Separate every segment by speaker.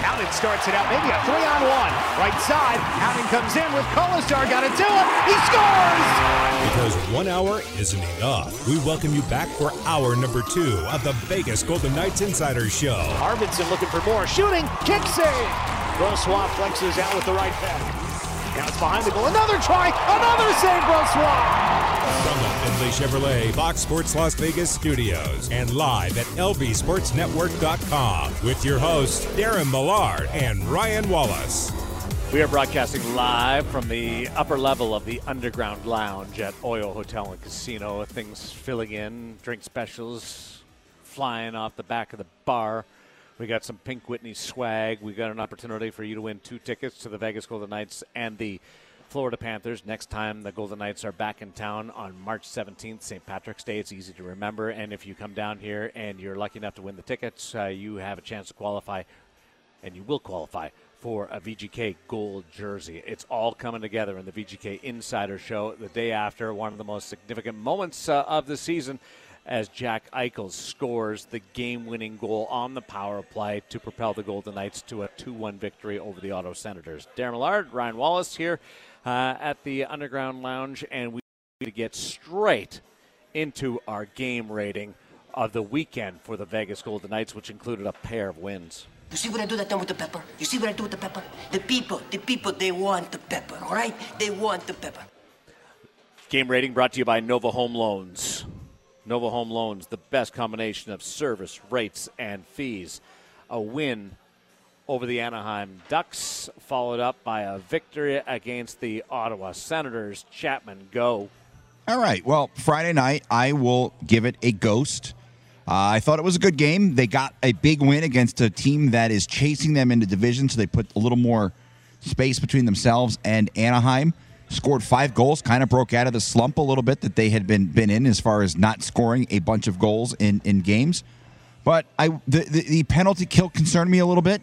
Speaker 1: Howden starts it out, maybe a three on one. Right side, Howden comes in with Kolesar, got it to him. He scores!
Speaker 2: Because one hour isn't enough, we welcome you back for hour number two of the Vegas Golden Knights Insider Show.
Speaker 1: Arvidsson looking for more, shooting, kick save. Brossoit flexes out with the right pad. Now it's behind the goal. Another try, another save, Brossoit.
Speaker 2: From the Findlay Chevrolet Fox Sports Las Vegas studios and live at lvsportsnetwork.com with your hosts Darren Millard and Ryan Wallace.
Speaker 3: We are broadcasting live from the upper level of the Underground Lounge at Oyo Hotel and Casino. Things filling in, drink specials flying off the back of the bar. We got some Pink Whitney swag. We got an opportunity for you to win two tickets to the Vegas Golden Knights and the Florida Panthers. Next time the Golden Knights are back in town on March 17th, St. Patrick's Day. It's easy to remember. And if you come down here and you're lucky enough to win the tickets, uh, you have a chance to qualify, and you will qualify for a VGK gold jersey. It's all coming together in the VGK Insider Show the day after one of the most significant moments uh, of the season as Jack Eichel scores the game winning goal on the power play to propel the Golden Knights to a 2 1 victory over the Ottawa Senators. Darren Millard, Ryan Wallace here uh, at the Underground Lounge, and we to get straight into our game rating of the weekend for the Vegas Golden Knights, which included a pair of wins.
Speaker 4: You see what I do that time with the pepper? You see what I do with the pepper? The people, the people, they want the pepper, all right? They want the pepper.
Speaker 3: Game rating brought to you by Nova Home Loans. Nova Home Loans, the best combination of service, rates, and fees. A win over the Anaheim Ducks, followed up by a victory against the Ottawa Senators. Chapman, go.
Speaker 5: All right. Well, Friday night, I will give it a ghost. Uh, I thought it was a good game. They got a big win against a team that is chasing them into division, so they put a little more space between themselves and Anaheim. Scored five goals, kind of broke out of the slump a little bit that they had been been in as far as not scoring a bunch of goals in, in games. But I the, the, the penalty kill concerned me a little bit.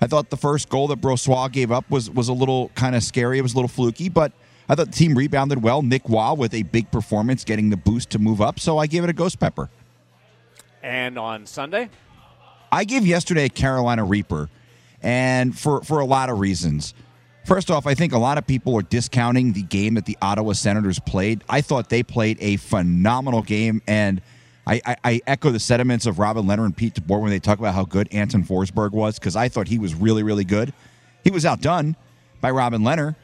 Speaker 5: I thought the first goal that Brossoit gave up was was a little kind of scary. It was a little fluky, but I thought the team rebounded well. Nick Waugh with a big performance, getting the boost to move up. So I gave it a ghost pepper.
Speaker 3: And on Sunday,
Speaker 5: I gave yesterday a Carolina Reaper, and for for a lot of reasons. First off, I think a lot of people are discounting the game that the Ottawa Senators played. I thought they played a phenomenal game, and I, I, I echo the sentiments of Robin Lehner and Pete DeBoer when they talk about how good Anton Forsberg was, because I thought he was really, really good. He was outdone by Robin Lehner,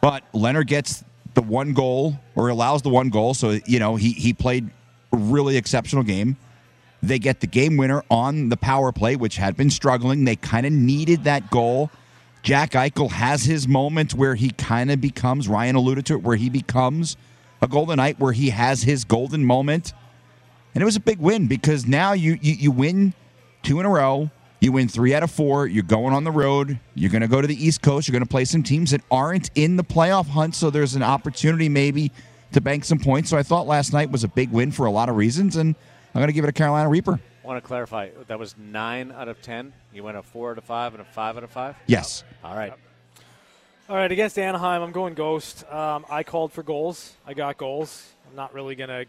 Speaker 5: but Lehner gets the one goal or allows the one goal, so you know he he played a really exceptional game. They get the game winner on the power play, which had been struggling. They kind of needed that goal. Jack Eichel has his moments where he kind of becomes, Ryan alluded to it, where he becomes a Golden Knight, where he has his golden moment. And it was a big win because now you, you, you win two in a row. You win three out of four. You're going on the road. You're going to go to the East Coast. You're going to play some teams that aren't in the playoff hunt. So there's an opportunity maybe to bank some points. So I thought last night was a big win for a lot of reasons. And I'm going to give it a Carolina Reaper.
Speaker 3: I want to clarify that was nine out of ten. You went a four out of five and a five out of five.
Speaker 5: Yes.
Speaker 3: All right.
Speaker 6: All right, against Anaheim, I'm going Ghost. Um, I called for goals. I got goals. I'm not really going to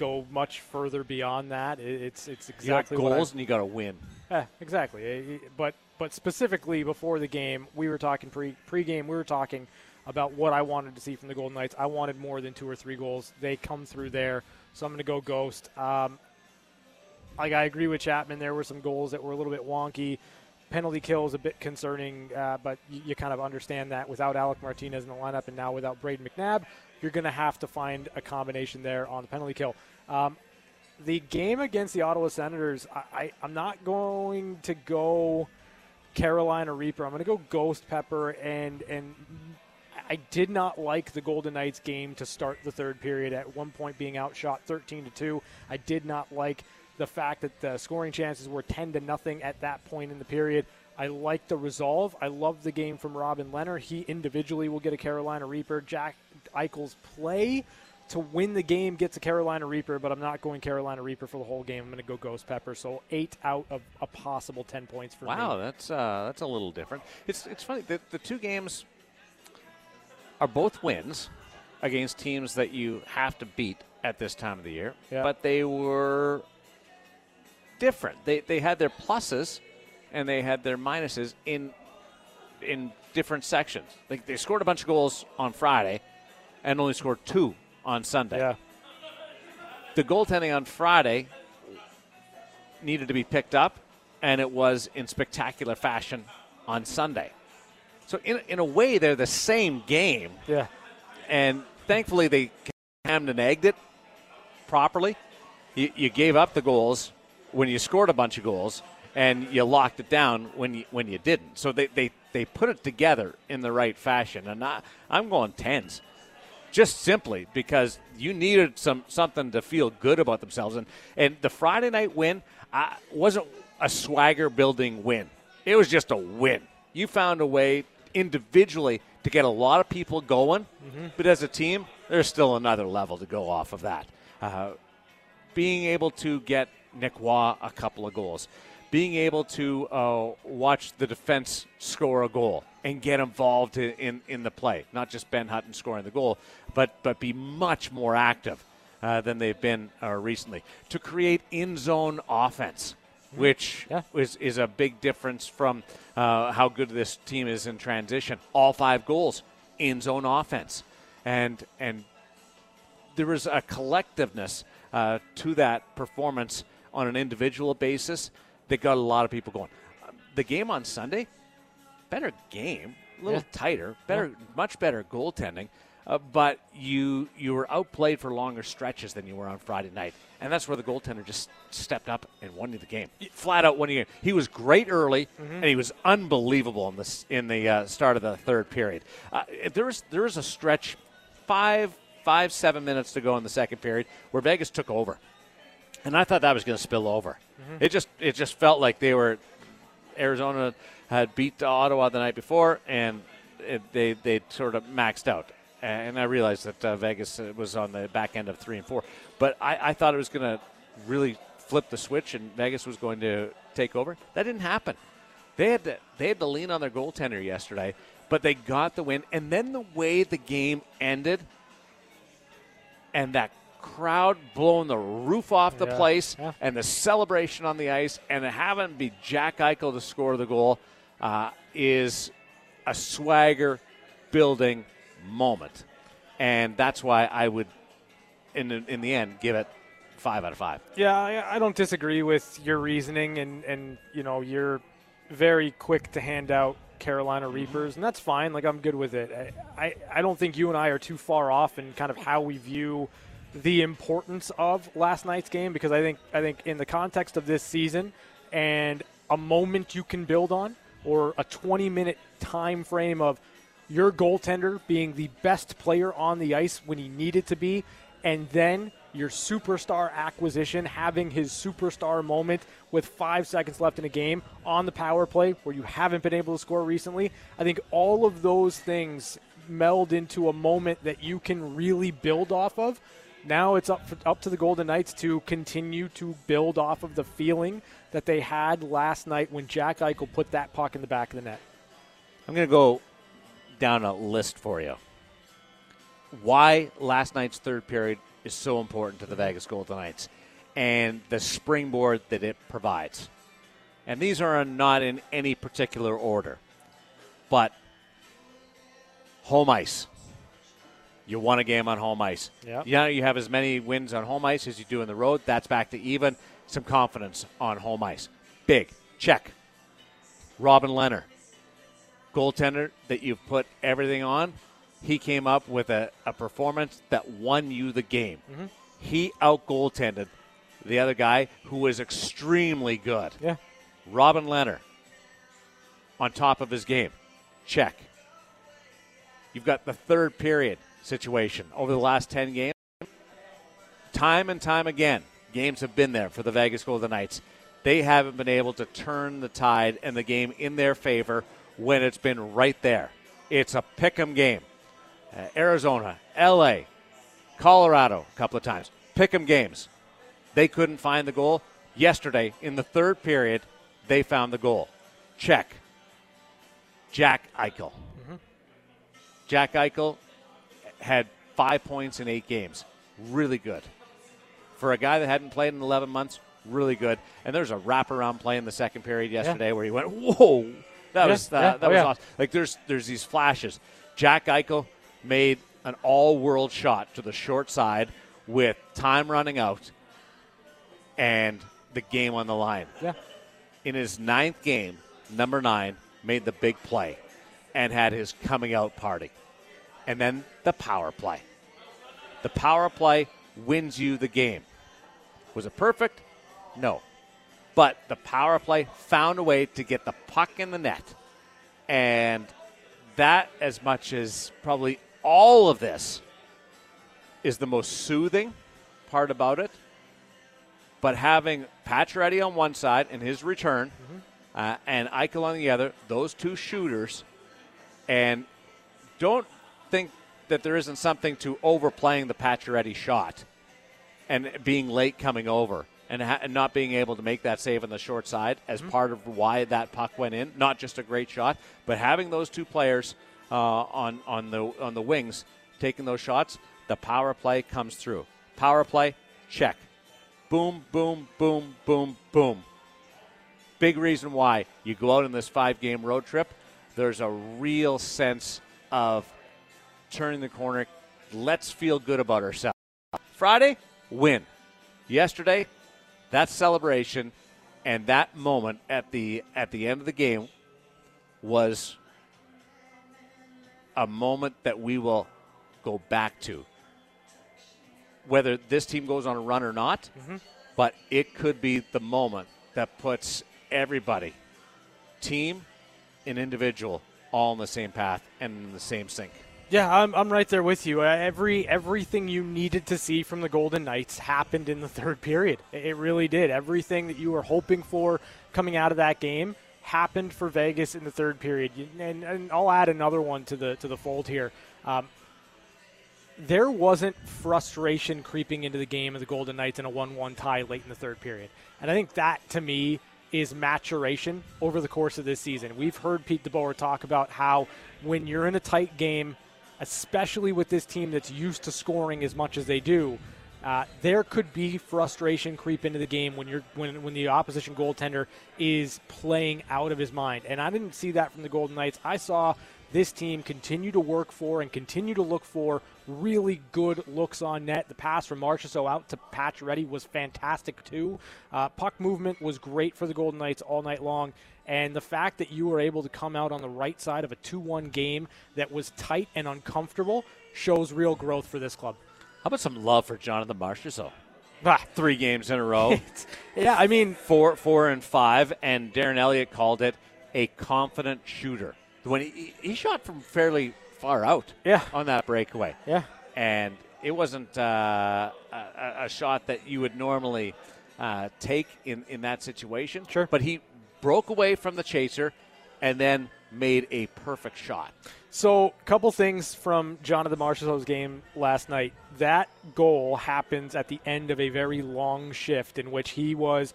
Speaker 6: go much further beyond that. It's it's exactly
Speaker 3: you got goals
Speaker 6: I,
Speaker 3: and you got to win.
Speaker 6: Yeah, exactly. Eh, eh, But but specifically before the game, we were talking pre pregame. We were talking about what I wanted to see from the Golden Knights. I wanted more than two or three goals. They come through there, so I'm going to go Ghost. Um, like I agree with Chapman. There were some goals that were a little bit wonky. Penalty kill is a bit concerning, uh, but you, you kind of understand that without Alec Martinez in the lineup and now without Brayden McNabb, you're going to have to find a combination there on the penalty kill. Um, the game against the Ottawa Senators, I, I'm not going to go Carolina Reaper. I'm going to go Ghost Pepper, and and I did not like the Golden Knights game to start the third period. At one point, being outshot 13 to two, I did not like the fact that the scoring chances were 10 to nothing at that point in the period. I like the resolve. I love the game from Robin Lehner. He individually will get a Carolina Reaper. Jack Eichel's play to win the game gets a Carolina Reaper, but I'm not going Carolina Reaper for the whole game. I'm going to go Ghost Pepper. So eight out of a possible 10 points for
Speaker 3: Wow,
Speaker 6: me.
Speaker 3: that's uh, that's a little different. It's it's funny. The, the two games are both wins against teams that you have to beat at this time of the year,
Speaker 6: Yeah.
Speaker 3: but they were different. They they had their pluses and they had their minuses in in different sections. Like they scored a bunch of goals on Friday, and only scored two on Sunday.
Speaker 6: Yeah.
Speaker 3: The goaltending on Friday needed to be picked up, and it was in spectacular fashion on Sunday. So in in a way, they're the same game
Speaker 6: Yeah.
Speaker 3: and thankfully they hammed and egged it properly. You, you gave up the goals when you scored a bunch of goals, and you locked it down when you when you didn't. So they they, they put it together in the right fashion, and I, I'm going tens, just simply because you needed some something to feel good about themselves, and and the Friday night win uh, wasn't a swagger building win. It was just a win. You found a way individually to get a lot of people going, but as a team, there's still another level to go off of that. Uh, being able to get Nick Waugh a couple of goals, being able to uh, watch the defense score a goal and get involved in, in, in the play, not just Ben Hutton scoring the goal, but, but be much more active uh, than they've been uh, recently. To create in zone offense, which
Speaker 6: Yeah.
Speaker 3: is, is a big difference from uh, how good this team is in transition. All five goals in zone offense. And, and there was a collectiveness uh, to that performance on an individual basis that got a lot of people going. The game on Sunday, better game, a little
Speaker 6: Yeah.
Speaker 3: tighter, better, much better goaltending, uh, but you you were outplayed for longer stretches than you were on Friday night, and that's where the goaltender just stepped up and won you the game, flat out winning it. He was great early, and he was unbelievable in the in the uh, start of the third period. Uh, there was there was a stretch, five five seven minutes to go in the second period, where Vegas took over and I thought that was going to spill over. It just it just felt like they were Arizona had beat Ottawa the night before, and it, they they sort of maxed out. And I realized that uh, Vegas uh, was on the back end of three and four, but I, I thought it was going to really flip the switch, and Vegas was going to take over. That didn't happen. They had to, they had to lean on their goaltender yesterday, but they got the win. And then the way the game ended, and that crowd blowing the roof off the
Speaker 6: Yeah,
Speaker 3: place,
Speaker 6: yeah.
Speaker 3: and the celebration on the ice, and having be Jack Eichel to score the goal uh, is a swagger building moment, and that's why I would, in the, in the end, give it five out of five.
Speaker 6: Yeah, I, I don't disagree with your reasoning, and, and you know you're very quick to hand out Carolina Reapers, and that's fine. Like I'm good with it. I, I, I don't think you and I are too far off in kind of how we view the importance of last night's game because I think I think in the context of this season and a moment you can build on or a 20 minute time frame of your goaltender being the best player on the ice when he needed to be, and then your superstar acquisition having his superstar moment with five seconds left in a game on the power play where you haven't been able to score recently. I think all of those things meld into a moment that you can really build off of. Now it's up for, up to the Golden Knights to continue to build off of the feeling that they had last night when Jack Eichel put that puck in the back of the net.
Speaker 3: I'm going to go down a list for you. Why last night's third period is so important to the Vegas Golden Knights and the springboard that it provides. And these are not in any particular order, but home ice. You won a game on home ice.
Speaker 6: Yep.
Speaker 3: Yeah, you have as many wins on home ice as you do in the road. That's back to even. Some confidence on home ice. Big. Check. Robin Lehner goaltender that you've put everything on, he came up with a, a performance that won you the game. Mm-hmm. He out goaltended the other guy who was extremely good.
Speaker 6: Yeah.
Speaker 3: Robin Lehner on top of his game. Check. You've got the third period situation over the last 10 games. Time and time again, games have been there for the Vegas Golden Knights. They haven't been able to turn the tide and the game in their favor when it's been right there. It's a pick 'em game. Uh, Arizona, LA, Colorado, a couple of times. Pick 'em games. They couldn't find the goal. Yesterday, in the third period, they found the goal. Check. Jack Eichel. Jack Eichel had five points in eight games. Really good. For a guy that hadn't played in 11 months, really good. And there's a wraparound play in the second period yesterday where he went, "Whoa!" That
Speaker 6: Yeah,
Speaker 3: was that,
Speaker 6: yeah.
Speaker 3: that
Speaker 6: Oh,
Speaker 3: was
Speaker 6: yeah.
Speaker 3: awesome. Like there's there's these flashes. Jack Eichel made an all-world shot to the short side with time running out and the game on the line.
Speaker 6: Yeah.
Speaker 3: In his ninth game, number nine made the big play and had his coming out party. And then the power play. The power play wins you the game. Was it perfect? No. But the power play found a way to get the puck in the net. And that, as much as probably all of this, is the most soothing part about it. But having Pacioretty on one side and his return, uh, and Eichel on the other, those two shooters, and don't think that there isn't something to overplaying the Pacioretty shot and being late coming over and, ha- and not being able to make that save on the short side as part of why that puck went in. Not just a great shot, but having those two players uh, on on the on the wings taking those shots, the power play comes through. Power play, check. Boom, boom, boom, boom, boom. Big reason why you go out on this five game road trip. There's a real sense of turning the corner. Let's feel good about ourselves. Friday, win. Yesterday, that celebration and that moment at the at the end of the game was a moment that we will go back to. Whether this team goes on a run or not, mm-hmm. but it could be the moment that puts everybody, team and individual, all on the same path and in the same sync.
Speaker 6: Yeah, I'm, I'm right there with you. Uh, every everything you needed to see from the Golden Knights happened in the third period. It, really did. Everything that you were hoping for coming out of that game happened for Vegas in the third period. And, and I'll add another one to the to the fold here. Um, there wasn't frustration creeping into the game of the Golden Knights in a 1 1 tie late in the third period. And I think that, to me, is maturation over the course of this season. We've heard Pete DeBoer talk about how when you're in a tight game, especially with this team that's used to scoring as much as they do, uh, there could be frustration creep into the game when you're when when the opposition goaltender is playing out of his mind. And I didn't see that from the Golden Knights. I saw this team continue to work for and continue to look for really good looks on net. The pass from Marchessault out to Pacioretty was fantastic too. Uh, puck movement was great for the Golden Knights all night long. And the fact that you were able to come out on the right side of a 2 1 game that was tight and uncomfortable shows real growth for this club.
Speaker 3: How about some love for Jonathan Marchessault?
Speaker 6: Ah,
Speaker 3: Three games in a row,
Speaker 6: yeah, I mean,
Speaker 3: four, four and five, and Darren Eliot called it a confident shooter. When he, he shot from fairly far out,
Speaker 6: Yeah.
Speaker 3: on that breakaway,
Speaker 6: yeah.
Speaker 3: and it wasn't uh, a, a shot that you would normally uh, take in, in that situation.
Speaker 6: Sure.
Speaker 3: But he broke away from the chaser and then made a perfect shot.
Speaker 6: So, a couple things from John of the Marchessault's game last night. That goal happens at the end of a very long shift in which he was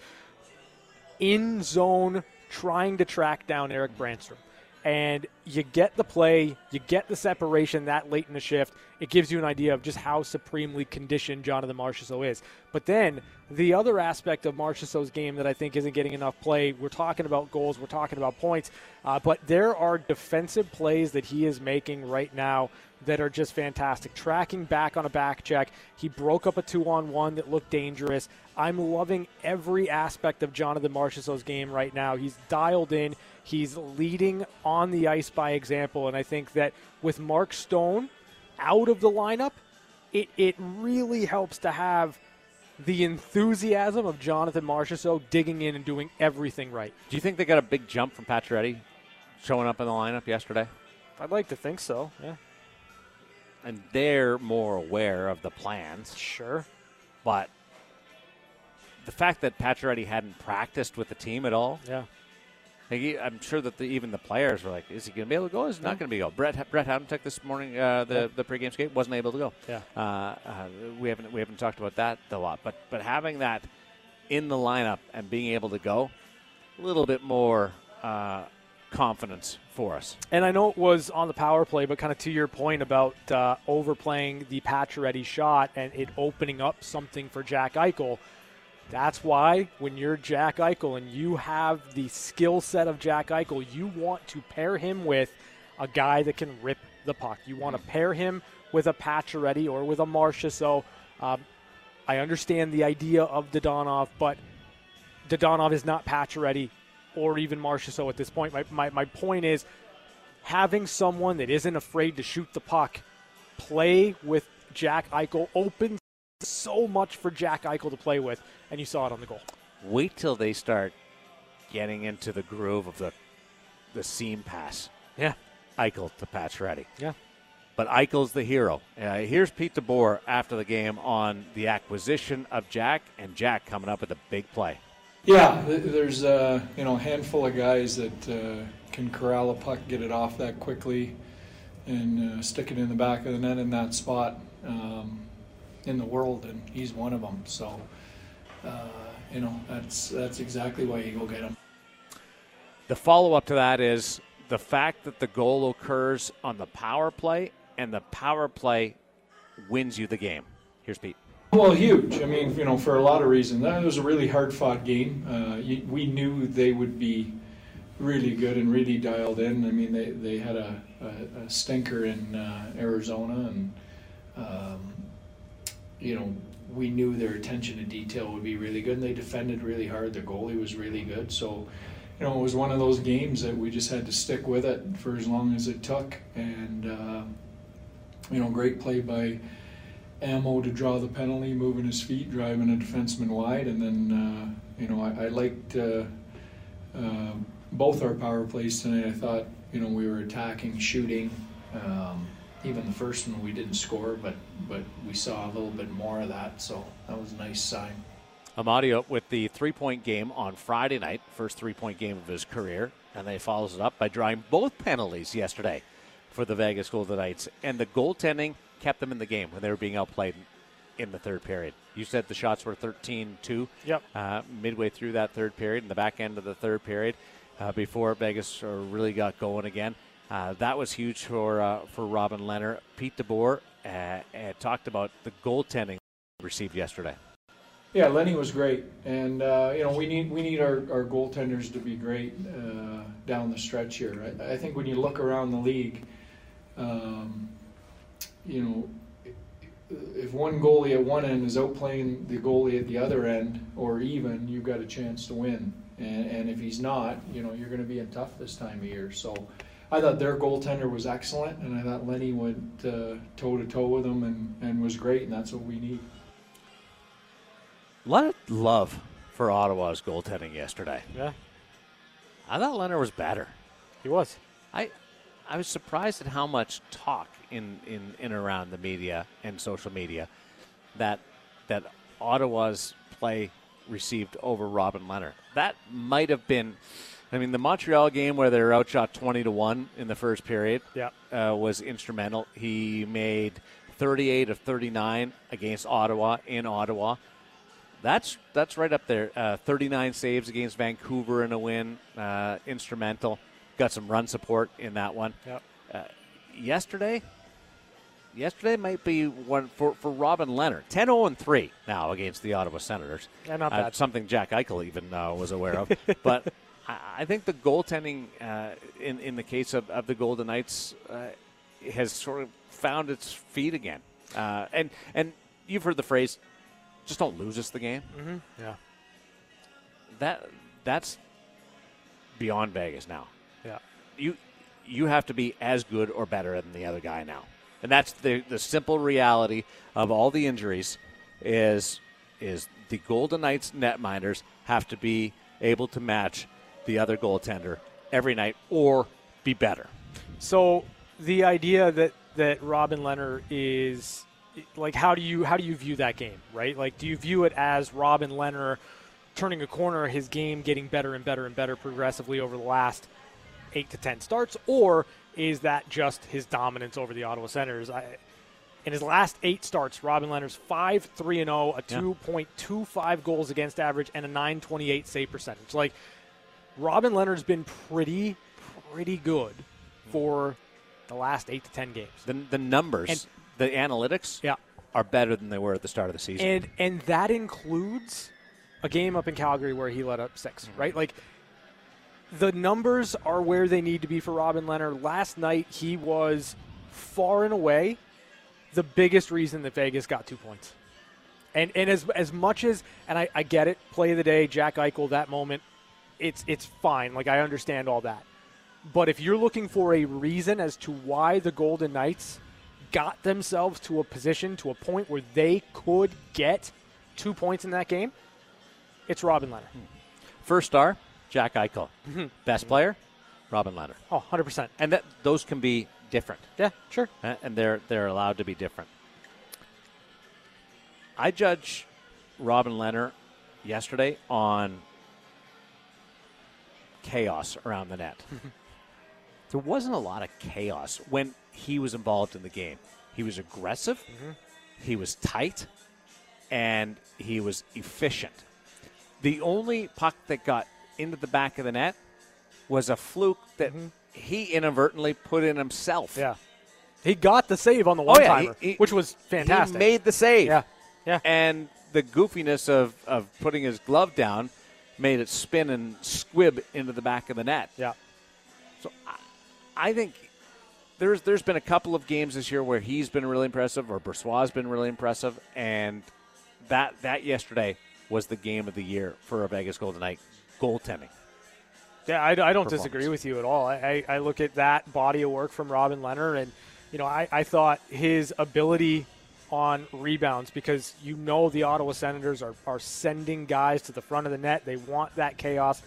Speaker 6: in zone trying to track down Erik Brännström. And you get the play, you get the separation that late in the shift. It gives you an idea of just how supremely conditioned Jonathan Marchessault is. But then the other aspect of Marchessault's game that I think isn't getting enough play, we're talking about goals, we're talking about points, uh, but there are defensive plays that he is making right now that are just fantastic. Tracking back on a back check, he broke up a two on one that looked dangerous. I'm loving every aspect of Jonathan Marchessault's game right now. He's dialed in. He's leading on the ice by example, and I think that with Mark Stone out of the lineup, it, it really helps to have the enthusiasm of Jonathan Marchessault digging in and doing everything right.
Speaker 3: Do you think they got a big jump from Pacioretty showing up in the lineup yesterday?
Speaker 6: I'd like to think so. Yeah,
Speaker 3: And they're more aware of the plans,
Speaker 6: sure.
Speaker 3: but the fact that Pacioretty hadn't practiced with the team at all,
Speaker 6: Yeah.
Speaker 3: like, he- I'm sure that the, even the players were like, "Is he going to be able to go? Is he not going to be able?" Brett Brett Howden this morning, uh, the the pregame skate, wasn't able to go.
Speaker 6: Yeah.
Speaker 3: Uh, uh, we haven't we haven't talked about that a lot, but but having that in the lineup and being able to go, a little bit more uh, confidence for us.
Speaker 6: And I know it was on the power play, but kind of to your point about uh, overplaying the Pacioretty shot and it opening up something for Jack Eichel. That's why when you're Jack Eichel and you have the skill set of Jack Eichel, you want to pair him with a guy that can rip the puck. You want to pair him with a Pacioretty or with a Marcia. So um, I understand the idea of Dadonov, but Dadonov is not Pacioretty or even Marcia. So at this point, my, my, my point is having someone that isn't afraid to shoot the puck, play with Jack Eichel, opens so much for Jack Eichel to play with, and you saw it on the goal.
Speaker 3: Wait till they start getting into the groove of the the seam pass.
Speaker 6: Yeah.
Speaker 3: Eichel to ready
Speaker 6: Yeah.
Speaker 3: But Eichel's the hero. Uh, here's Pete DeBoer after the game on the acquisition of Jack, and Jack coming up with a big play.
Speaker 7: Yeah, there's uh, you know a handful of guys that uh, can corral a puck, get it off that quickly, and uh, stick it in the back of the net in that spot um, in the world, and he's one of them. So, uh, you know, that's that's exactly why you go get him.
Speaker 3: The follow up to that is the fact that the goal occurs on the power play, and the power play wins you the game. Here's Pete.
Speaker 7: Well, huge. I mean, you know, for a lot of reasons. That was a really hard-fought game. Uh, we knew they would be really good and really dialed in. I mean, they, they had a, a, a stinker in uh, Arizona, and um, you know, we knew their attention to detail would be really good. And they defended really hard. Their goalie was really good. So, you know, it was one of those games that we just had to stick with it for as long as it took. And uh, you know, great play by. Ammo to draw the penalty, moving his feet, driving a defenseman wide, and then uh, you know I, I liked uh, uh, both our power plays tonight. I thought you know we were attacking, shooting. Um, even the first one we didn't score, but but we saw a little bit more of that, so that was a nice sign.
Speaker 3: Amadio with the three point game on Friday night, first three point game of his career, and they follows it up by drawing both penalties yesterday for the Vegas Golden Knights, and the goaltending kept them in the game when they were being outplayed in the third period. You said the shots were 13 2
Speaker 6: Yep.
Speaker 3: uh, midway through that third period, in the back end of the third period, uh, before Vegas uh, really got going again. Uh, that was huge for uh, for Robin Lehner. Pete DeBoer uh, uh, talked about the goaltending received yesterday.
Speaker 7: Yeah, Lenny was great, and uh, you know we need we need our, our goaltenders to be great uh, down the stretch here. I, I think when you look around the league, um, you know, if one goalie at one end is outplaying the goalie at the other end, or even, you've got a chance to win. And, and if he's not, you know, you're going to be in tough this time of year. So I thought their goaltender was excellent, and I thought Lenny went toe to toe with him and, and was great, and that's what we need.
Speaker 3: A lot of love for Ottawa's goaltending yesterday.
Speaker 6: Yeah,
Speaker 3: I thought Lehner was better.
Speaker 6: he was.
Speaker 3: I I was surprised at how much talk in in in around the media and social media that that Ottawa's play received over Robin Lehner. That might have been I mean the Montreal game where they were outshot 20 to 1 in the first period
Speaker 6: Yeah.
Speaker 3: uh, was instrumental. He made 38 of 39 against Ottawa in Ottawa. That's that's right up there. Uh, 39 saves against Vancouver in a win. Uh, instrumental. Got some run support in that one.
Speaker 6: Yep.
Speaker 3: Uh, yesterday, yesterday might be one for, for Robin Lehner. 10 0 3 now against the Ottawa Senators.
Speaker 6: Yeah, not
Speaker 3: Uh,
Speaker 6: bad.
Speaker 3: something Jack Eichel even uh, was aware of. but I, I think the goaltending uh, in, in the case of, of the Golden Knights uh, has sort of found its feet again. Uh, and, and you've heard the phrase, just don't lose us the game.
Speaker 6: Mm-hmm. Yeah.
Speaker 3: That That's beyond Vegas now
Speaker 6: Yeah.
Speaker 3: you you have to be as good or better than the other guy now. And that's the the simple reality of all the injuries is is the Golden Knights netminders have to be able to match the other goaltender every night or be better.
Speaker 6: So the idea that that Robin Lehner is like how do you how do you view that game, right? Like do you view it as Robin Lehner turning a corner, his game getting better and better and better progressively over the last 8 to 10 starts or is that just his dominance over the Ottawa Senators? I, in his last 8 starts, Robin Lehner's 5 3 and 0, a
Speaker 3: Yeah.
Speaker 6: 2.25 goals against average and a 928 save percentage. Like Robin Lehner's been pretty, pretty good for the last eight to ten games.
Speaker 3: The the numbers,
Speaker 6: And-
Speaker 3: the analytics
Speaker 6: Yeah,
Speaker 3: are better than they were at the start of the season.
Speaker 6: and and that includes a game up in Calgary where he let up 6 mm-hmm. right? Like the numbers are where they need to be for Robin Lehner. Last night he was far and away the biggest reason that Vegas got two points. And and as as much as and I, I get it, play of the day, Jack Eichel, that moment, it's it's fine. Like I understand all that. But if you're looking for a reason as to why the Golden Knights got themselves to a position to a point where they could get two points in that game, it's Robin Lehner.
Speaker 3: First star, Jack Eichel.
Speaker 6: Mm-hmm.
Speaker 3: Best player, Robin Lehner.
Speaker 6: Oh, 100%.
Speaker 3: And that those can be different.
Speaker 6: Yeah, sure.
Speaker 3: Uh, and they're they're allowed to be different. I judge Robin Lehner yesterday on chaos around the net. there wasn't a lot of chaos when he was involved in the game. He was aggressive, he was tight, and he was efficient. The only puck that got into the back of the net was a fluke that mm-hmm. he inadvertently put in himself.
Speaker 6: Yeah. He got the save on the
Speaker 3: oh,
Speaker 6: one timer,
Speaker 3: he- he-
Speaker 6: which was fantastic.
Speaker 3: He made the save.
Speaker 6: Yeah. Yeah.
Speaker 3: And the goofiness of, of putting his glove down made it spin and squib into the back of the net.
Speaker 6: yeah.
Speaker 3: So I, I think there's there's been a couple of games this year where he's been really impressive or Brossoit has been really impressive and that that yesterday was the game of the year for a Vegas Golden Knight goaltending.
Speaker 6: Yeah, I, I don't disagree with you at all. I, I, look at that body of work from Robin Lehner, and you know, I, I thought his ability on rebounds because you know the Ottawa Senators are, are sending guys to the front of the net. They want that chaos.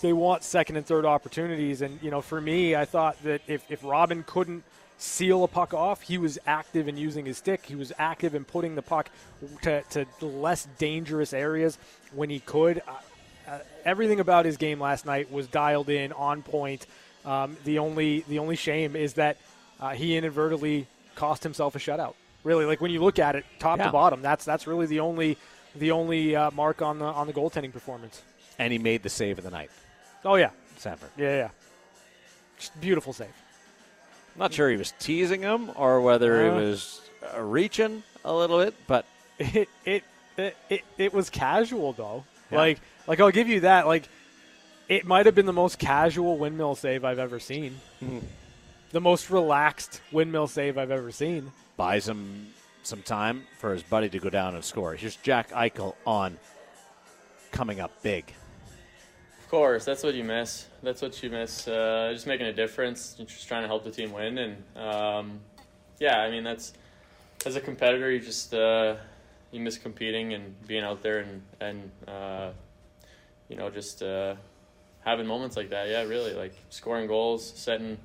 Speaker 6: They want second and third opportunities. And, you know, for me, I thought that if, if Robin couldn't seal a puck off, he was active in using his stick. He was active in putting the puck to, to less dangerous areas when he could. Uh, everything about his game last night was dialed in, on point. Um, the only the only shame is that uh, he inadvertently cost himself a shutout. Really, like when you look at it, top
Speaker 3: Yeah.
Speaker 6: to bottom, that's that's really the only the only uh, mark on the on the goaltending performance.
Speaker 3: And he made the save of the night.
Speaker 6: Oh yeah,
Speaker 3: Sanford.
Speaker 6: yeah, yeah. Just beautiful save.
Speaker 3: Not sure he was teasing him or whether
Speaker 6: Uh.
Speaker 3: he was uh, reaching a little bit, but
Speaker 6: It it it it, it was casual though.
Speaker 3: Yeah.
Speaker 6: Like like I'll give you that. Like it might have been the most casual windmill save I've ever seen.
Speaker 3: Mm-hmm.
Speaker 6: The most relaxed windmill save I've ever seen.
Speaker 3: buys him some time for his buddy to go down and score. Here's Jack Eichel on coming up big.
Speaker 8: Of course, that's what you miss. That's what you miss. Uh, just making a difference, just trying to help the team win, and um, yeah, I mean that's as a competitor, you just uh, you miss competing and being out there and and uh, you know just uh, having moments like that. Yeah, really, like scoring goals, setting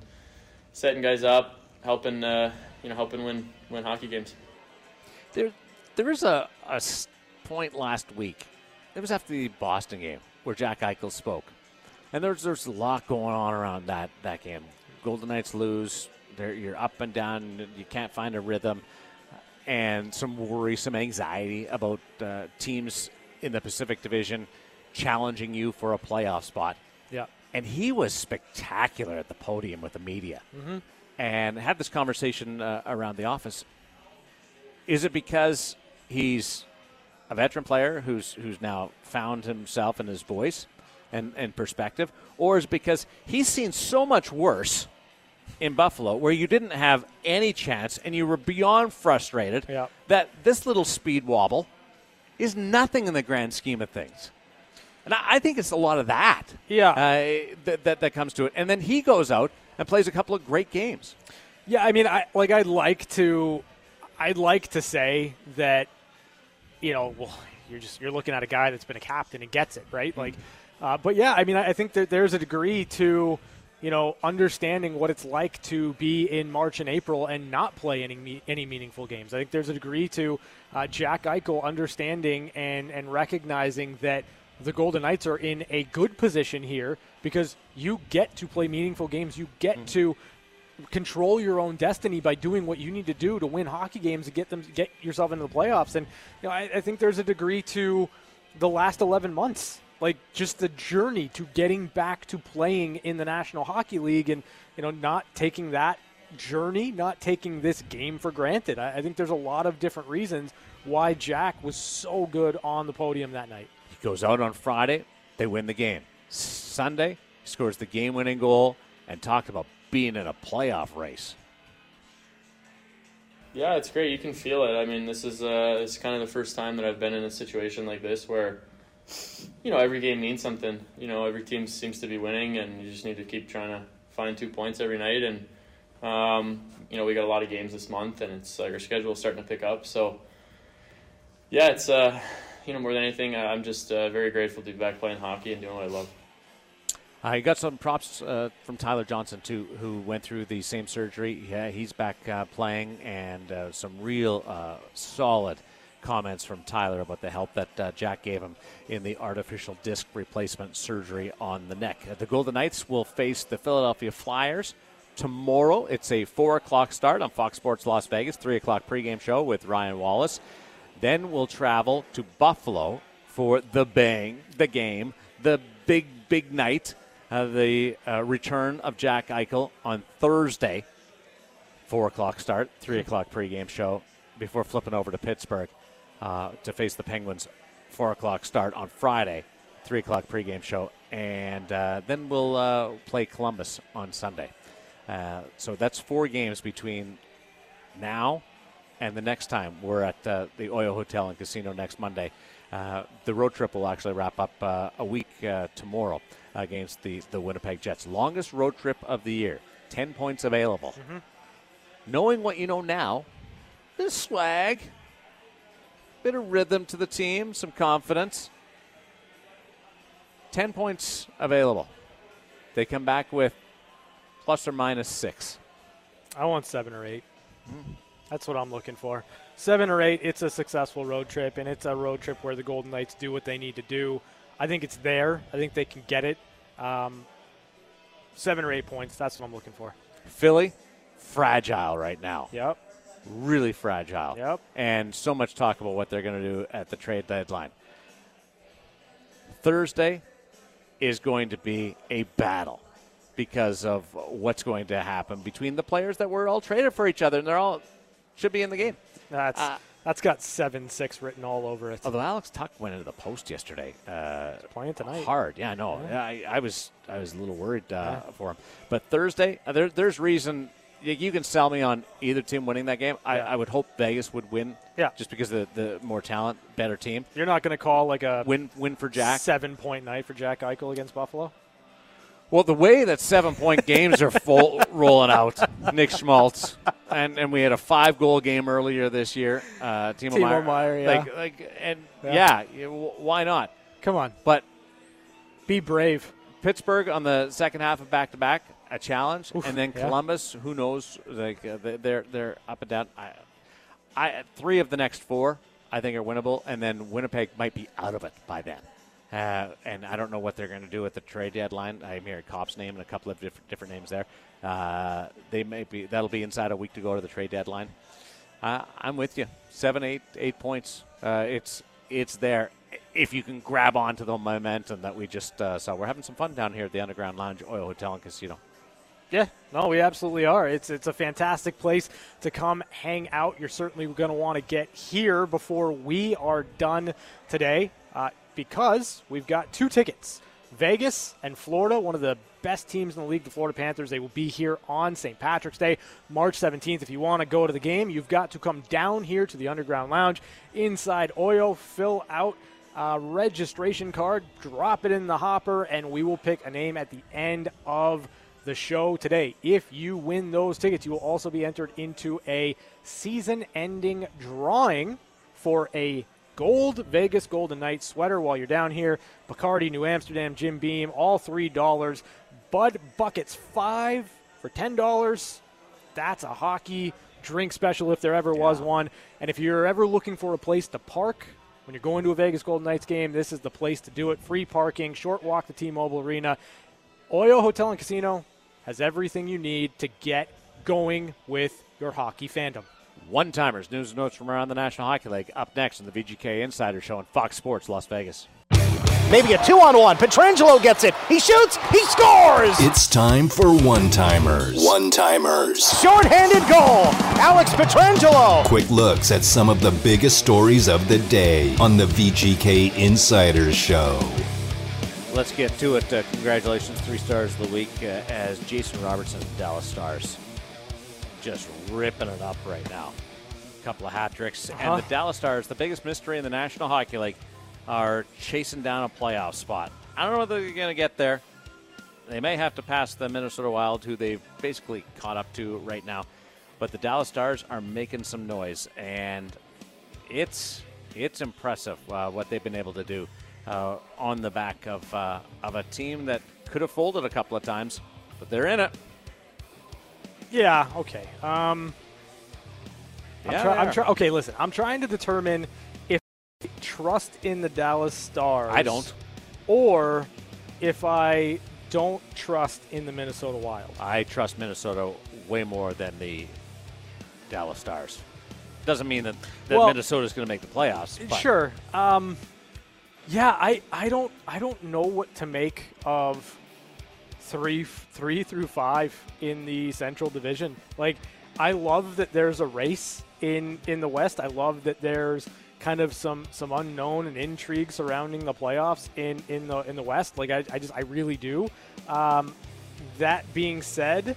Speaker 8: setting guys up, helping uh, you know helping win win hockey games.
Speaker 3: There, there was a, a point last week. It was after the Boston game where Jack Eichel spoke, and there's there's a lot going on around that that game. Golden Knights lose. They're, you're up and down. You can't find a rhythm, and some worry, some anxiety about uh, teams in the Pacific Division challenging you for a playoff spot.
Speaker 6: Yeah.
Speaker 3: and he was spectacular at the podium with the media and had this conversation uh, around the office is it because he's a veteran player who's who's now found himself and his voice and, and perspective or is it because he's seen so much worse in Buffalo where you didn't have any chance and you were beyond frustrated
Speaker 6: Yeah.
Speaker 3: that this little speed wobble is nothing in the grand scheme of things and I think it's a lot of that.
Speaker 6: Yeah.
Speaker 3: Uh, that, that that comes to it, and then he goes out and plays a couple of great games.
Speaker 6: Yeah, I mean, I like I'd like to, I'd like to say that, you know, well, you're just you're looking at a guy that's been a captain and gets it right, like, uh, but yeah, I mean, I, I think that there's a degree to, you know, understanding what it's like to be in March and April and not play any me- any meaningful games. I think there's a degree to uh, Jack Eichel understanding and and recognizing that the Golden Knights are in a good position here because you get to play meaningful games. You get mm-hmm. to control your own destiny by doing what you need to do to win hockey games and get them get yourself into the playoffs. And you know, I, I think there's a degree to the last 11 months, like just the journey to getting back to playing in the National Hockey League, and you know, not taking that journey, not taking this game for granted. I, I think there's a lot of different reasons why Jack was so good on the podium that night.
Speaker 3: Goes out on Friday, they win the game. Sunday, scores the game winning goal and talk about being in a playoff race.
Speaker 8: Yeah, it's great. You can feel it. I mean, this is uh, it's kind of the first time that I've been in a situation like this where, you know, every game means something. You know, every team seems to be winning, and you just need to keep trying to find two points every night. And um, you know, we got a lot of games this month, and it's like our schedule starting to pick up. So, yeah, it's uh, you know, more than anything, I'm just uh, very grateful to be back playing hockey and doing what I love.
Speaker 3: I got some props uh, from Tyler Johnson too, who went through the same surgery. Yeah, he's back uh, playing, and uh, some real uh, solid comments from Tyler about the help that uh, Jack gave him in the artificial disc replacement surgery on the neck. the Golden Knights will face the Philadelphia Flyers tomorrow. It's a four o'clock start on Fox Sports Las Vegas, three o'clock pregame show with Ryan Wallace. Then we'll travel to Buffalo for the bang, the game, the big big night uh, the uh, return of Jack Eichel on Thursday, 4 o'clock start, 3 o'clock pregame show, before flipping over to Pittsburgh uh, to face the Penguins, 4 o'clock start on Friday, 3 o'clock pregame show, and uh, then we'll uh, play Columbus on Sunday. Uh, so that's four games between now and the next time we're at the Oyo Hotel and Casino next Monday. the road trip will actually wrap up a week tomorrow against the, the Winnipeg Jets. Longest road trip of the year. 10 points available. Mm-hmm. Knowing what you know now, this swag, bit of rhythm to the team, some confidence. 10 points available. They come back with plus or minus six.
Speaker 6: I want seven or 8 mm. That's what I'm looking for. Seven or eight, it's a successful road trip, and it's a road trip where the Golden Knights do what they need to do. I think it's there. I think they can get it. Um, seven or eight points. That's what I'm looking for.
Speaker 3: Philly, fragile right now.
Speaker 6: Yep.
Speaker 3: Really fragile.
Speaker 6: Yep.
Speaker 3: And so much talk about what they're going to do at the trade deadline. Thursday is going to be a battle because of what's going to happen between the players that were all traded for each other, and they're all should be in the game.
Speaker 6: That's uh, that's got seven six written all over it.
Speaker 3: Although Alex Tuch went into the post yesterday, uh,
Speaker 6: playing tonight
Speaker 3: hard. Yeah, I know. Yeah. I, I, was I was a little worried uh, yeah. for him, but Thursday uh, there, there's reason you can sell me on either team winning that game. I, I, would hope Vegas would win.
Speaker 6: Yeah,
Speaker 3: just because the the more talent, better team.
Speaker 6: You're not going to call like a
Speaker 3: win win for Jack
Speaker 6: seven point night for Jack Eichel against Buffalo.
Speaker 3: Well, the way that seven point games are full rolling out, Nick Schmaltz, and, and we had a five goal game earlier this year. Uh, Timo,
Speaker 6: Timo
Speaker 3: Meier,
Speaker 6: Meier yeah.
Speaker 3: Like, like, and yeah. yeah, why not?
Speaker 6: Come on,
Speaker 3: but
Speaker 6: be brave.
Speaker 3: Pittsburgh on the second half of back to back, a challenge, Oof, and then Columbus. Yeah. Who knows? Like uh, they're they're up and down. I, I three of the next four I think are winnable, and then Winnipeg might be out of it by then. Uh, and I don't know what they're going to do at the trade deadline. I'm hearing Copp's name and a couple of different, different names there. Uh, they may be that'll be inside a week to go to the trade deadline. Uh, I'm with you. Seven, eight, eight points. Uh, it's it's there if you can grab onto the momentum that we just uh, saw. We're having some fun down here at the Underground Lounge Oyo Hotel and Casino.
Speaker 6: Yeah, no, we absolutely are. It's it's a fantastic place to come hang out. You're certainly going to want to get here before we are done today. Uh, because we've got two tickets. Vegas and Florida, one of the best teams in the league, the Florida Panthers. They will be here on St. Patrick's Day, March 17th. If you want to go to the game, you've got to come down here to the Underground Lounge inside Oyo, fill out a registration card, drop it in the hopper, and we will pick a name at the end of the show today. If you win those tickets, you will also be entered into a season ending drawing for a gold Vegas Golden Knights sweater while you're down here. Bacardi, New Amsterdam, Jim Beam, all $3. Bud Buckets, 5 for $10. That's a hockey drink special if there ever yeah. was one. And if you're ever looking for a place to park when you're going to a Vegas Golden Knights game, this is the place to do it. Free parking, short walk to T-Mobile Arena. Oyo Hotel and Casino has everything you need to get going with your hockey fandom.
Speaker 3: One timers, news and notes from around the National Hockey League. Up next on the VGK Insider Show on Fox Sports Las Vegas.
Speaker 1: Maybe a two on one. Pietrangelo gets it. He shoots. He scores.
Speaker 9: It's time for one timers. One timers.
Speaker 1: Short-handed goal. Alex Pietrangelo.
Speaker 9: Quick looks at some of the biggest stories of the day on the VGK Insiders Show.
Speaker 3: Let's get to it. Uh, congratulations, three stars of the week, uh, as Jason Robertson of the Dallas Stars just ripping it up right now. A couple of hat tricks.
Speaker 6: Uh-huh.
Speaker 3: And the Dallas Stars, the biggest mystery in the National Hockey League, are chasing down a playoff spot. I don't know whether they're going to get there. They may have to pass the Minnesota Wild, who they've basically caught up to right now. But the Dallas Stars are making some noise, and it's it's impressive uh, what they've been able to do uh, on the back of uh, of a team that could have folded a couple of times, but they're in it.
Speaker 6: Yeah. Okay. Um. I'm
Speaker 3: Yeah,
Speaker 6: try- I'm try- okay, listen. I'm trying to determine if I trust in the Dallas Stars.
Speaker 3: I don't.
Speaker 6: Or if I don't trust in the Minnesota Wild.
Speaker 3: I trust Minnesota way more than the Dallas Stars. Doesn't mean that, that
Speaker 6: Well-
Speaker 3: Minnesota's going to make the playoffs. But
Speaker 6: Sure. Um, yeah, I, I don't I don't know what to make of three three through five in the Central Division. Like, I love that there's a race in in the West. I love that there's kind of some some unknown and intrigue surrounding the playoffs in in the in the West. Like, I, I just I really do. Um, that being said.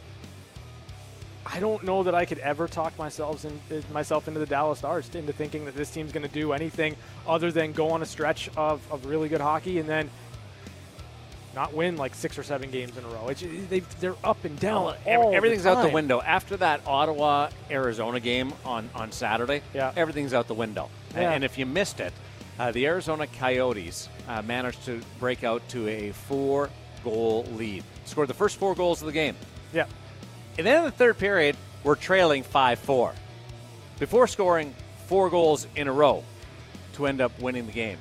Speaker 6: I don't know that I could ever talk myself in, myself into the Dallas Stars into thinking that this team's going to do anything other than go on a stretch of, of really good hockey and then not win like six or seven games in a row. It's, they, they're up and down.
Speaker 3: Well, ev-
Speaker 6: all the
Speaker 3: everything's out the window. After that Ottawa Arizona game on, on Saturday,
Speaker 6: Yeah.
Speaker 3: everything's out the window.
Speaker 6: Yeah.
Speaker 3: And if you missed it, uh, the Arizona Coyotes uh, managed to break out to a four goal lead, scored the first four goals of the game.
Speaker 6: Yeah.
Speaker 3: And then in the third period, we're trailing 5 4 before scoring four goals in a row to end up winning the game.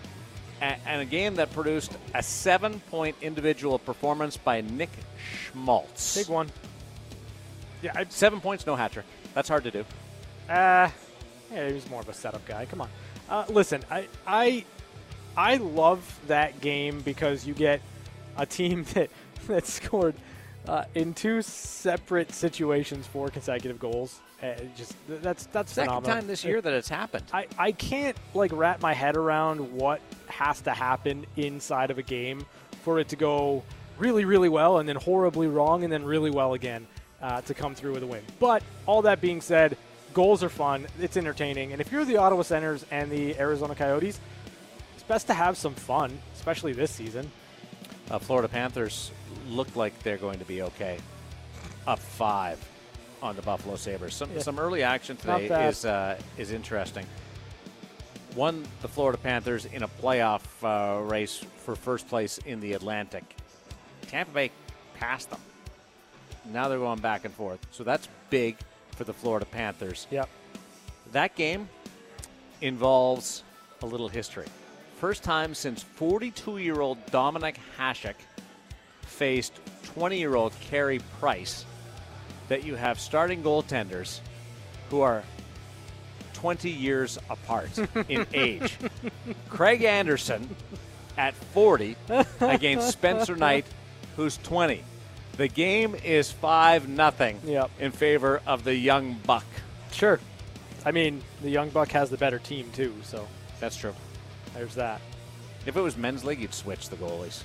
Speaker 3: And a game that produced a seven point individual performance by Nick Schmaltz.
Speaker 6: Big one. Yeah, I,
Speaker 3: Seven points, no hat trick. That's hard to do.
Speaker 6: Uh, yeah, he was more of a setup guy. Come on. Uh, listen, I, I, I love that game because you get a team that that scored uh, in two separate situations four consecutive goals. Uh, just that's that's
Speaker 3: Second
Speaker 6: phenomenal.
Speaker 3: time this year that it's happened.
Speaker 6: I, I can't like wrap my head around what has to happen inside of a game for it to go really really well and then horribly wrong and then really well again uh, to come through with a win. But all that being said, goals are fun. It's entertaining, and if you're the Ottawa Senators and the Arizona Coyotes, it's best to have some fun, especially this season.
Speaker 3: Uh, Florida Panthers look like they're going to be okay. Up five on the Buffalo Sabres. Some,
Speaker 6: Yeah.
Speaker 3: some early action today is uh, is interesting. Won the Florida Panthers in a playoff uh, race for first place in the Atlantic. Tampa Bay passed them. Now they're going back and forth. So that's big for the Florida Panthers.
Speaker 6: Yep.
Speaker 3: That game involves a little history. First time since 42 year old Dominik Hasek faced 20 year old Carey Price that you have starting goaltenders who are 20 years apart in age. Craig Anderson at 40 against Spencer Knight, who's 20. The game is 5 nothing
Speaker 6: Yep.
Speaker 3: in favor of the young buck.
Speaker 6: Sure. I mean, the Young Buck has the better team too, so
Speaker 3: That's true.
Speaker 6: there's that.
Speaker 3: If it was men's league, you'd switch the goalies.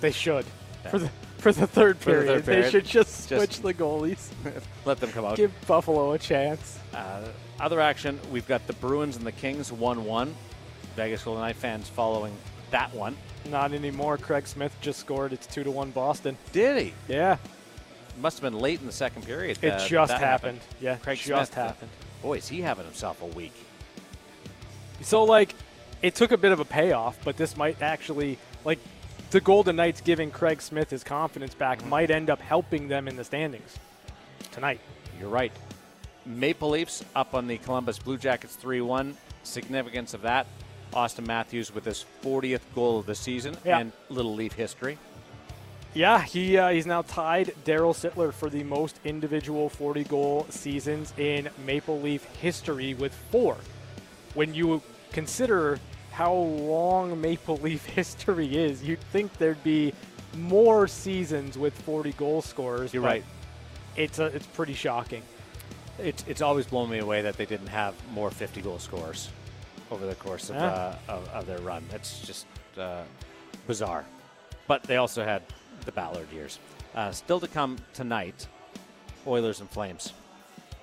Speaker 6: They should. For the for the third
Speaker 3: For the
Speaker 6: period. They should just
Speaker 3: Just-
Speaker 6: switch the goalies.
Speaker 3: Let them come out.
Speaker 6: Give Buffalo a chance.
Speaker 3: Uh, other action, we've got the Bruins and the Kings 1 1. Vegas Golden Knight fans following that one.
Speaker 6: Not anymore. Craig Smith just scored. It's two to one Boston.
Speaker 3: Did he?
Speaker 6: Yeah,
Speaker 3: Must have been late in the second period.
Speaker 6: it
Speaker 3: uh,
Speaker 6: just
Speaker 3: that
Speaker 6: happened. Yeah,
Speaker 3: Craig
Speaker 6: just
Speaker 3: Smith, uh,
Speaker 6: happened.
Speaker 3: Boy, is he having himself a week.
Speaker 6: So like, it took a bit of a payoff, but this might actually like the Golden Knights giving Craig Smith his confidence back might end up helping them in the standings tonight.
Speaker 3: You're right. Maple Leafs up on the Columbus Blue Jackets 3 1. Significance of that. Auston Matthews with his 40th goal of the season
Speaker 6: Yeah.
Speaker 3: and little Leaf history.
Speaker 6: Yeah, he uh, he's now tied Darryl Sittler for the most individual 40 goal seasons in Maple Leaf history with four. When you consider how long Maple Leaf history is, you'd think there'd be more seasons with 40 goal scorers.
Speaker 3: You're right.
Speaker 6: It's a, it's pretty shocking.
Speaker 3: It's it's always blown me away that they didn't have more 50 goal scorers over the course of,
Speaker 6: Yeah.
Speaker 3: uh, of, of their run. It's just uh, bizarre. But they also had the Ballard years. Uh, still to come tonight, Oilers and Flames.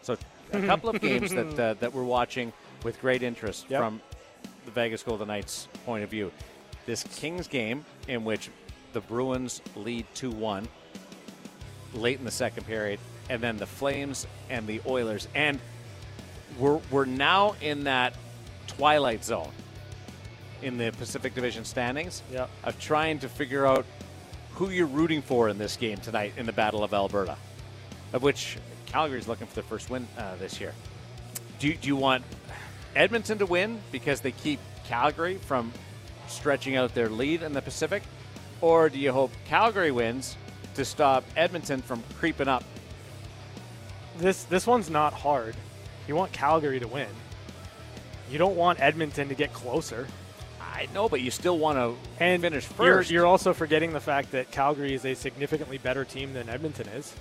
Speaker 3: So a couple of games that uh, that we're watching with great interest
Speaker 6: Yep.
Speaker 3: from the Vegas Golden Knights' point of view. This Kings game in which the Bruins lead 2-1 late in the second period, and then the Flames and the Oilers. And we're, we're now in that twilight zone in the Pacific Division standings
Speaker 6: Yep.
Speaker 3: of trying to figure out who you're rooting for in this game tonight in the Battle of Alberta, of which Calgary's looking for their first win uh, this year. Do do you want Edmonton to win because they keep Calgary from stretching out their lead in the Pacific? Or do you hope Calgary wins to stop Edmonton from creeping up?
Speaker 6: This this one's not hard. You want Calgary to win. You don't want Edmonton to get closer.
Speaker 3: I know, but you still want to
Speaker 6: And
Speaker 3: finish
Speaker 6: you're,
Speaker 3: first.
Speaker 6: you're also forgetting the fact that Calgary is a significantly better team than Edmonton is.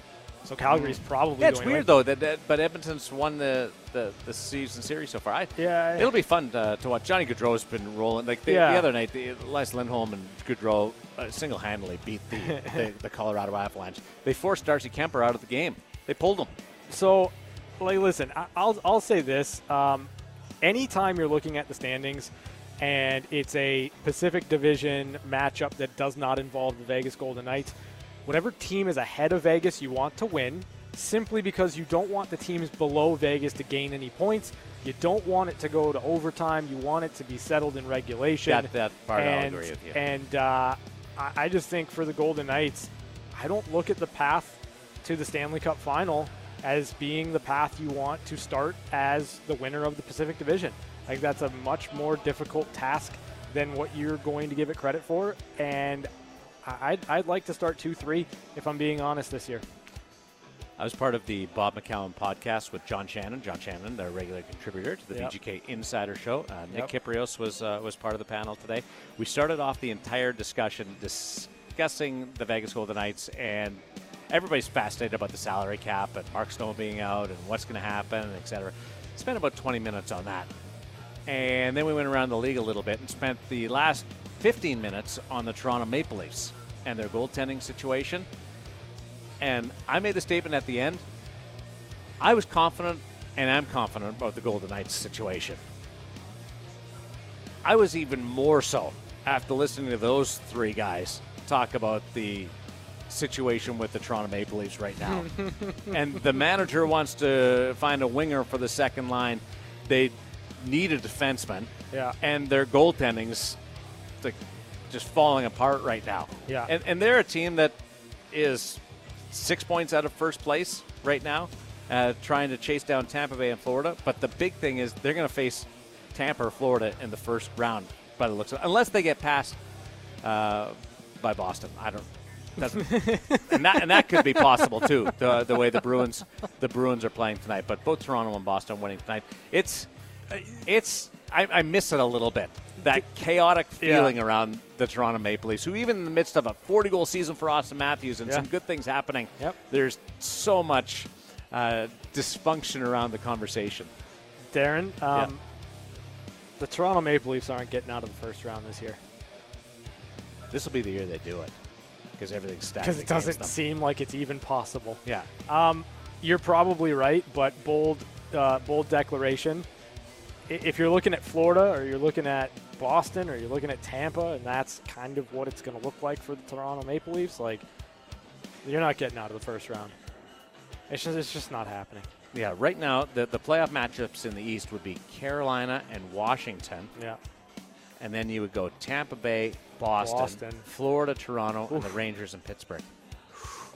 Speaker 6: So Calgary's probably
Speaker 3: Mm. yeah, it's
Speaker 6: going to
Speaker 3: weird though that, that but Edmonton's won the, the, the season series so far. I,
Speaker 6: Yeah,
Speaker 3: it'll be fun to, to watch. Johnny Gaudreau's been rolling like the,
Speaker 6: Yeah.
Speaker 3: the other night. The, Les Lindholm and Gaudreau uh, single-handedly beat the, the the Colorado Avalanche. They forced Darcy Kuemper out of the game. They pulled him.
Speaker 6: So, like, listen, I- I'll I'll say this: um, anytime you're looking at the standings, and it's a Pacific Division matchup that does not involve the Vegas Golden Knights, whatever team is ahead of Vegas, you want to win, simply because you don't want the teams below Vegas to gain any points. You don't want it to go to overtime. You want it to be settled in regulation.
Speaker 3: That- that part I'll
Speaker 6: and,
Speaker 3: agree with you.
Speaker 6: And uh, I, I just think for the Golden Knights, I don't look at the path to the Stanley Cup final as being the path you want to start as the winner of the Pacific Division. I think that's a much more difficult task than what you're going to give it credit for. And I- I'd, I'd like to start 2 3 if I'm being honest this year.
Speaker 3: I was part of the Bob McCown podcast with John Shannon. John Shannon, the regular contributor to the
Speaker 6: Yep.
Speaker 3: VGK Insider Show. Uh, Nick
Speaker 6: Yep.
Speaker 3: Kypreos was uh, was part of the panel today. We started off the entire discussion discussing the Vegas Golden Knights, and everybody's fascinated about the salary cap and Mark Stone being out and what's going to happen, et cetera. Spent about 20 minutes on that. And then we went around the league a little bit and spent the last 15 minutes on the Toronto Maple Leafs and their goaltending situation. And I made the statement at the end. I was confident, and I'm confident about the Golden Knights situation. I was even more so after listening to those three guys talk about the situation with the Toronto Maple Leafs right now. and the manager wants to find a winger for the second line. They need a defenseman.
Speaker 6: Yeah.
Speaker 3: And their goaltending's like just falling apart right now.
Speaker 6: Yeah.
Speaker 3: And, and they're a team that is six points out of first place right now, uh, trying to chase down Tampa Bay and Florida. But the big thing is they're going to face Tampa or Florida in the first round by the looks of it, unless they get passed uh, by Boston. I don't. Doesn't, and that and that could be possible too. The, the way the Bruins the Bruins are playing tonight, but both Toronto and Boston winning tonight. It's it's I, I miss it a little bit. That chaotic
Speaker 6: Yeah.
Speaker 3: feeling around the Toronto Maple Leafs, who even in the midst of a 40 goal season for Auston Matthews and
Speaker 6: Yeah.
Speaker 3: some good things happening,
Speaker 6: Yep.
Speaker 3: there's so much uh, dysfunction around the conversation.
Speaker 6: Darren, um, the Toronto Maple Leafs aren't getting out of the first round this year
Speaker 3: This will be the year they do it because everything's stacked.
Speaker 6: because it doesn't seem like it's even possible.
Speaker 3: Yeah.
Speaker 6: Um, you're probably right, but bold, uh, bold declaration. If you're looking at Florida, or you're looking at Boston, or you're looking at Tampa, and that's kind of what it's going to look like for the Toronto Maple Leafs, like you're not getting out of the first round. It's just, it's just not happening.
Speaker 3: Yeah, right now the the playoff matchups in the East would be Carolina and Washington,
Speaker 6: Yeah.
Speaker 3: and then you would go Tampa Bay, Boston,
Speaker 6: Boston.
Speaker 3: Florida, Toronto, and the Rangers and Pittsburgh.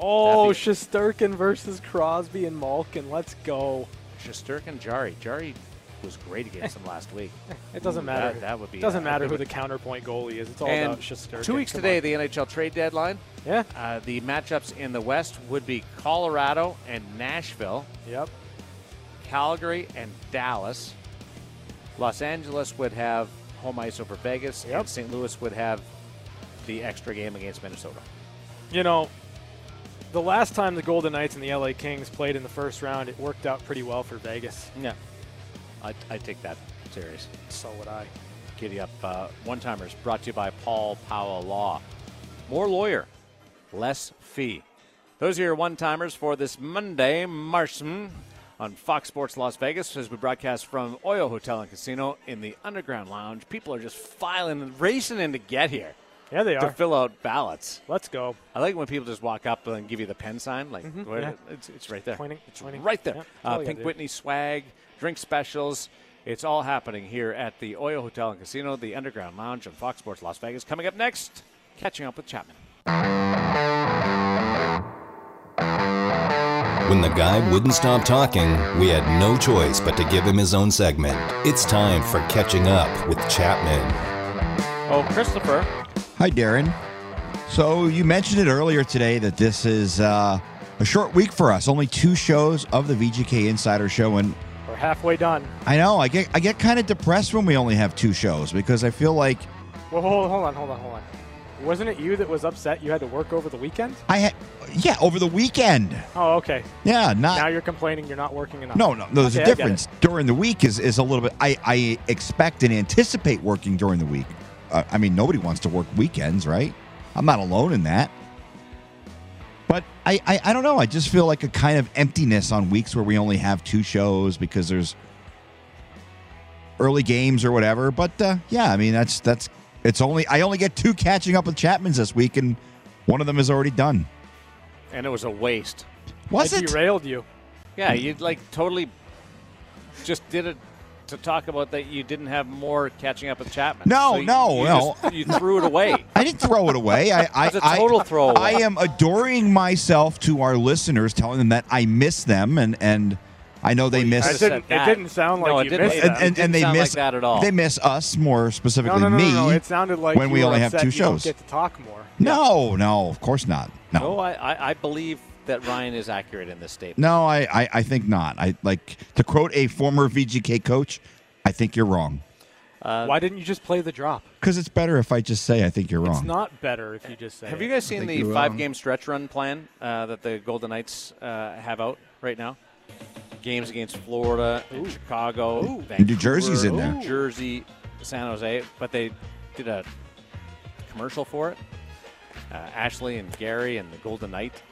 Speaker 6: Oh,
Speaker 3: be-
Speaker 6: Shesterkin versus Crosby and Malkin. Let's go.
Speaker 3: Shesterkin, Jari. Jari was great against them last week.
Speaker 6: It doesn't
Speaker 3: Ooh,
Speaker 6: matter.
Speaker 3: That, that would be.
Speaker 6: doesn't
Speaker 3: uh,
Speaker 6: matter
Speaker 3: I
Speaker 6: who the counterpoint goalie is. It's all
Speaker 3: and
Speaker 6: about Shesterkin.
Speaker 3: Two weeks today, the NHL trade deadline.
Speaker 6: Yeah.
Speaker 3: Uh, the matchups in the West would be Colorado and Nashville,
Speaker 6: Yep.
Speaker 3: Calgary and Dallas. Los Angeles would have home ice over Vegas,
Speaker 6: Yep.
Speaker 3: and St. Louis would have the extra game against Minnesota.
Speaker 6: You know, the last time the Golden Knights and the LA Kings played in the first round, it worked out pretty well for Vegas.
Speaker 3: Yeah, I, I take that serious.
Speaker 6: So would I.
Speaker 3: Giddy up. Uh, One timers brought to you by Paul Powell Law. More lawyer, less fee. Those are your one timers for this Monday, Martian, on Fox Sports Las Vegas as we broadcast from Oyo Hotel and Casino in the Underground Lounge. People are just filing and racing in to get here
Speaker 6: Yeah, they are
Speaker 3: to
Speaker 6: are.
Speaker 3: fill out ballots.
Speaker 6: Let's go.
Speaker 3: I like when people just walk up and give you the pen sign, like
Speaker 6: Mhm,
Speaker 3: where-
Speaker 6: yeah.
Speaker 3: it's, it's right there.
Speaker 6: Pointing,
Speaker 3: it's
Speaker 6: pointing.
Speaker 3: right there.
Speaker 6: Yeah, that's all
Speaker 3: uh,
Speaker 6: you
Speaker 3: Pink
Speaker 6: do.
Speaker 3: Whitney swag, drink specials. It's all happening here at the Oyo Hotel and Casino, the Underground Lounge on Fox Sports Las Vegas. Coming up next, catching up with Chapman.
Speaker 9: When the guy wouldn't stop talking, we had no choice but to give him his own segment. It's time for Catching Up with Chapman.
Speaker 3: Oh, Christopher.
Speaker 5: Hi, Darren. So you mentioned it earlier today that this is uh, a short week for us. Only two shows of the VGK Insider Show, and
Speaker 6: We're halfway done.
Speaker 5: I know I get I get kind of depressed when we only have two shows because I feel like
Speaker 6: Well, hold, hold on, hold on, hold on. Wasn't it you that was upset you had to work over the weekend?
Speaker 5: I had yeah over the weekend.
Speaker 6: Oh, okay.
Speaker 5: Yeah, not
Speaker 6: now you're complaining you're not working enough.
Speaker 5: No, no, no. There's
Speaker 6: Okay,
Speaker 5: a
Speaker 6: I get it.
Speaker 5: difference. During the week is, is a little bit. I, I expect and anticipate working during the week. Uh, I mean, nobody wants to work weekends, right? I'm not alone in that. But I, I, I don't know. I just feel like a kind of emptiness on weeks where we only have two shows because there's early games or whatever. But uh, yeah, I mean that's that's it's only I only get two catching up with Chapman's this week, and one of them is already done.
Speaker 3: And it was a waste.
Speaker 5: Was
Speaker 6: I
Speaker 5: it?
Speaker 6: derailed you.
Speaker 3: Yeah, you like totally just did it to talk about that you didn't have more catching up with Chapman.
Speaker 5: No,
Speaker 3: So you-
Speaker 5: no,
Speaker 3: you
Speaker 5: no.
Speaker 3: just- you threw it away.
Speaker 5: I didn't throw it away. I, I,
Speaker 3: It's a
Speaker 5: I-
Speaker 3: total throwaway.
Speaker 5: I am adoring myself to our listeners, telling them that I miss them, and and I know they
Speaker 3: Well,
Speaker 5: miss.
Speaker 6: I
Speaker 3: could've said
Speaker 6: didn't, it didn't sound like
Speaker 3: No, it
Speaker 6: you
Speaker 3: didn't.
Speaker 6: missed
Speaker 3: It
Speaker 6: them.
Speaker 5: and, and,
Speaker 3: didn't
Speaker 5: and they
Speaker 3: sound like
Speaker 5: miss
Speaker 3: that at all.
Speaker 5: They miss us more specifically
Speaker 6: no, no,
Speaker 5: me.
Speaker 6: no, no. It sounded like
Speaker 5: when
Speaker 6: you
Speaker 5: we
Speaker 6: were
Speaker 5: only have two shows.
Speaker 6: get to talk more.
Speaker 5: no, no, of course not. No,
Speaker 3: No, I, I, I believe that Ryan is accurate in this statement.
Speaker 5: no, I, I, I think not. I like to quote a former VGK coach. I think you're wrong
Speaker 3: Uh,
Speaker 6: Why didn't you just play the drop?
Speaker 5: because it's better if I just say I think you're wrong.
Speaker 6: It's not better if you just say.
Speaker 3: Have
Speaker 6: it.
Speaker 3: you guys seen the five-game stretch run plan uh, that the Golden Knights uh, have out right now? Games against Florida, and Chicago, Vancouver,
Speaker 5: New Jersey's in there.
Speaker 3: New Jersey, San Jose, but they did a commercial for it. Uh, Ashley and Gary and the Golden Knight.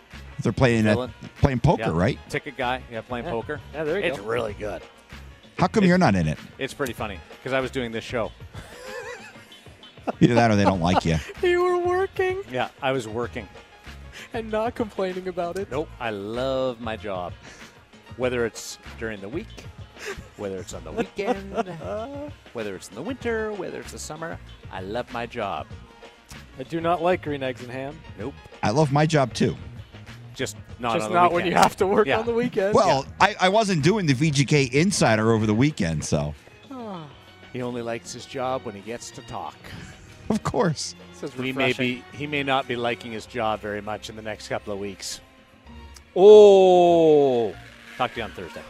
Speaker 5: They're playing at, playing poker,
Speaker 3: Yeah.
Speaker 5: right?
Speaker 3: Ticket guy, yeah, playing
Speaker 6: Yeah.
Speaker 3: poker.
Speaker 6: Yeah, there you
Speaker 3: it's
Speaker 6: go.
Speaker 3: It's really good.
Speaker 5: How come you're not in it?
Speaker 3: It's pretty funny because I was doing this show.
Speaker 5: Either that or they don't like you.
Speaker 6: You were working
Speaker 3: Yeah, I was working.
Speaker 6: and not complaining about it.
Speaker 3: Nope. I love my job. Whether it's during the week, whether it's on the weekend, whether it's in the winter, whether it's the summer, I love my job.
Speaker 6: I do not like green eggs and ham.
Speaker 3: Nope.
Speaker 5: I love my job too.
Speaker 3: Just not
Speaker 6: just
Speaker 3: on the
Speaker 6: not when you have to work
Speaker 3: Yeah.
Speaker 6: on the weekend.
Speaker 5: Well, I, I wasn't doing the VGK Insider over the weekend, so
Speaker 3: He only likes his job when he gets to talk.
Speaker 5: of course.
Speaker 6: this is
Speaker 3: He may be he may not be liking his job very much in the next couple of weeks. Oh, talk to you on Thursday.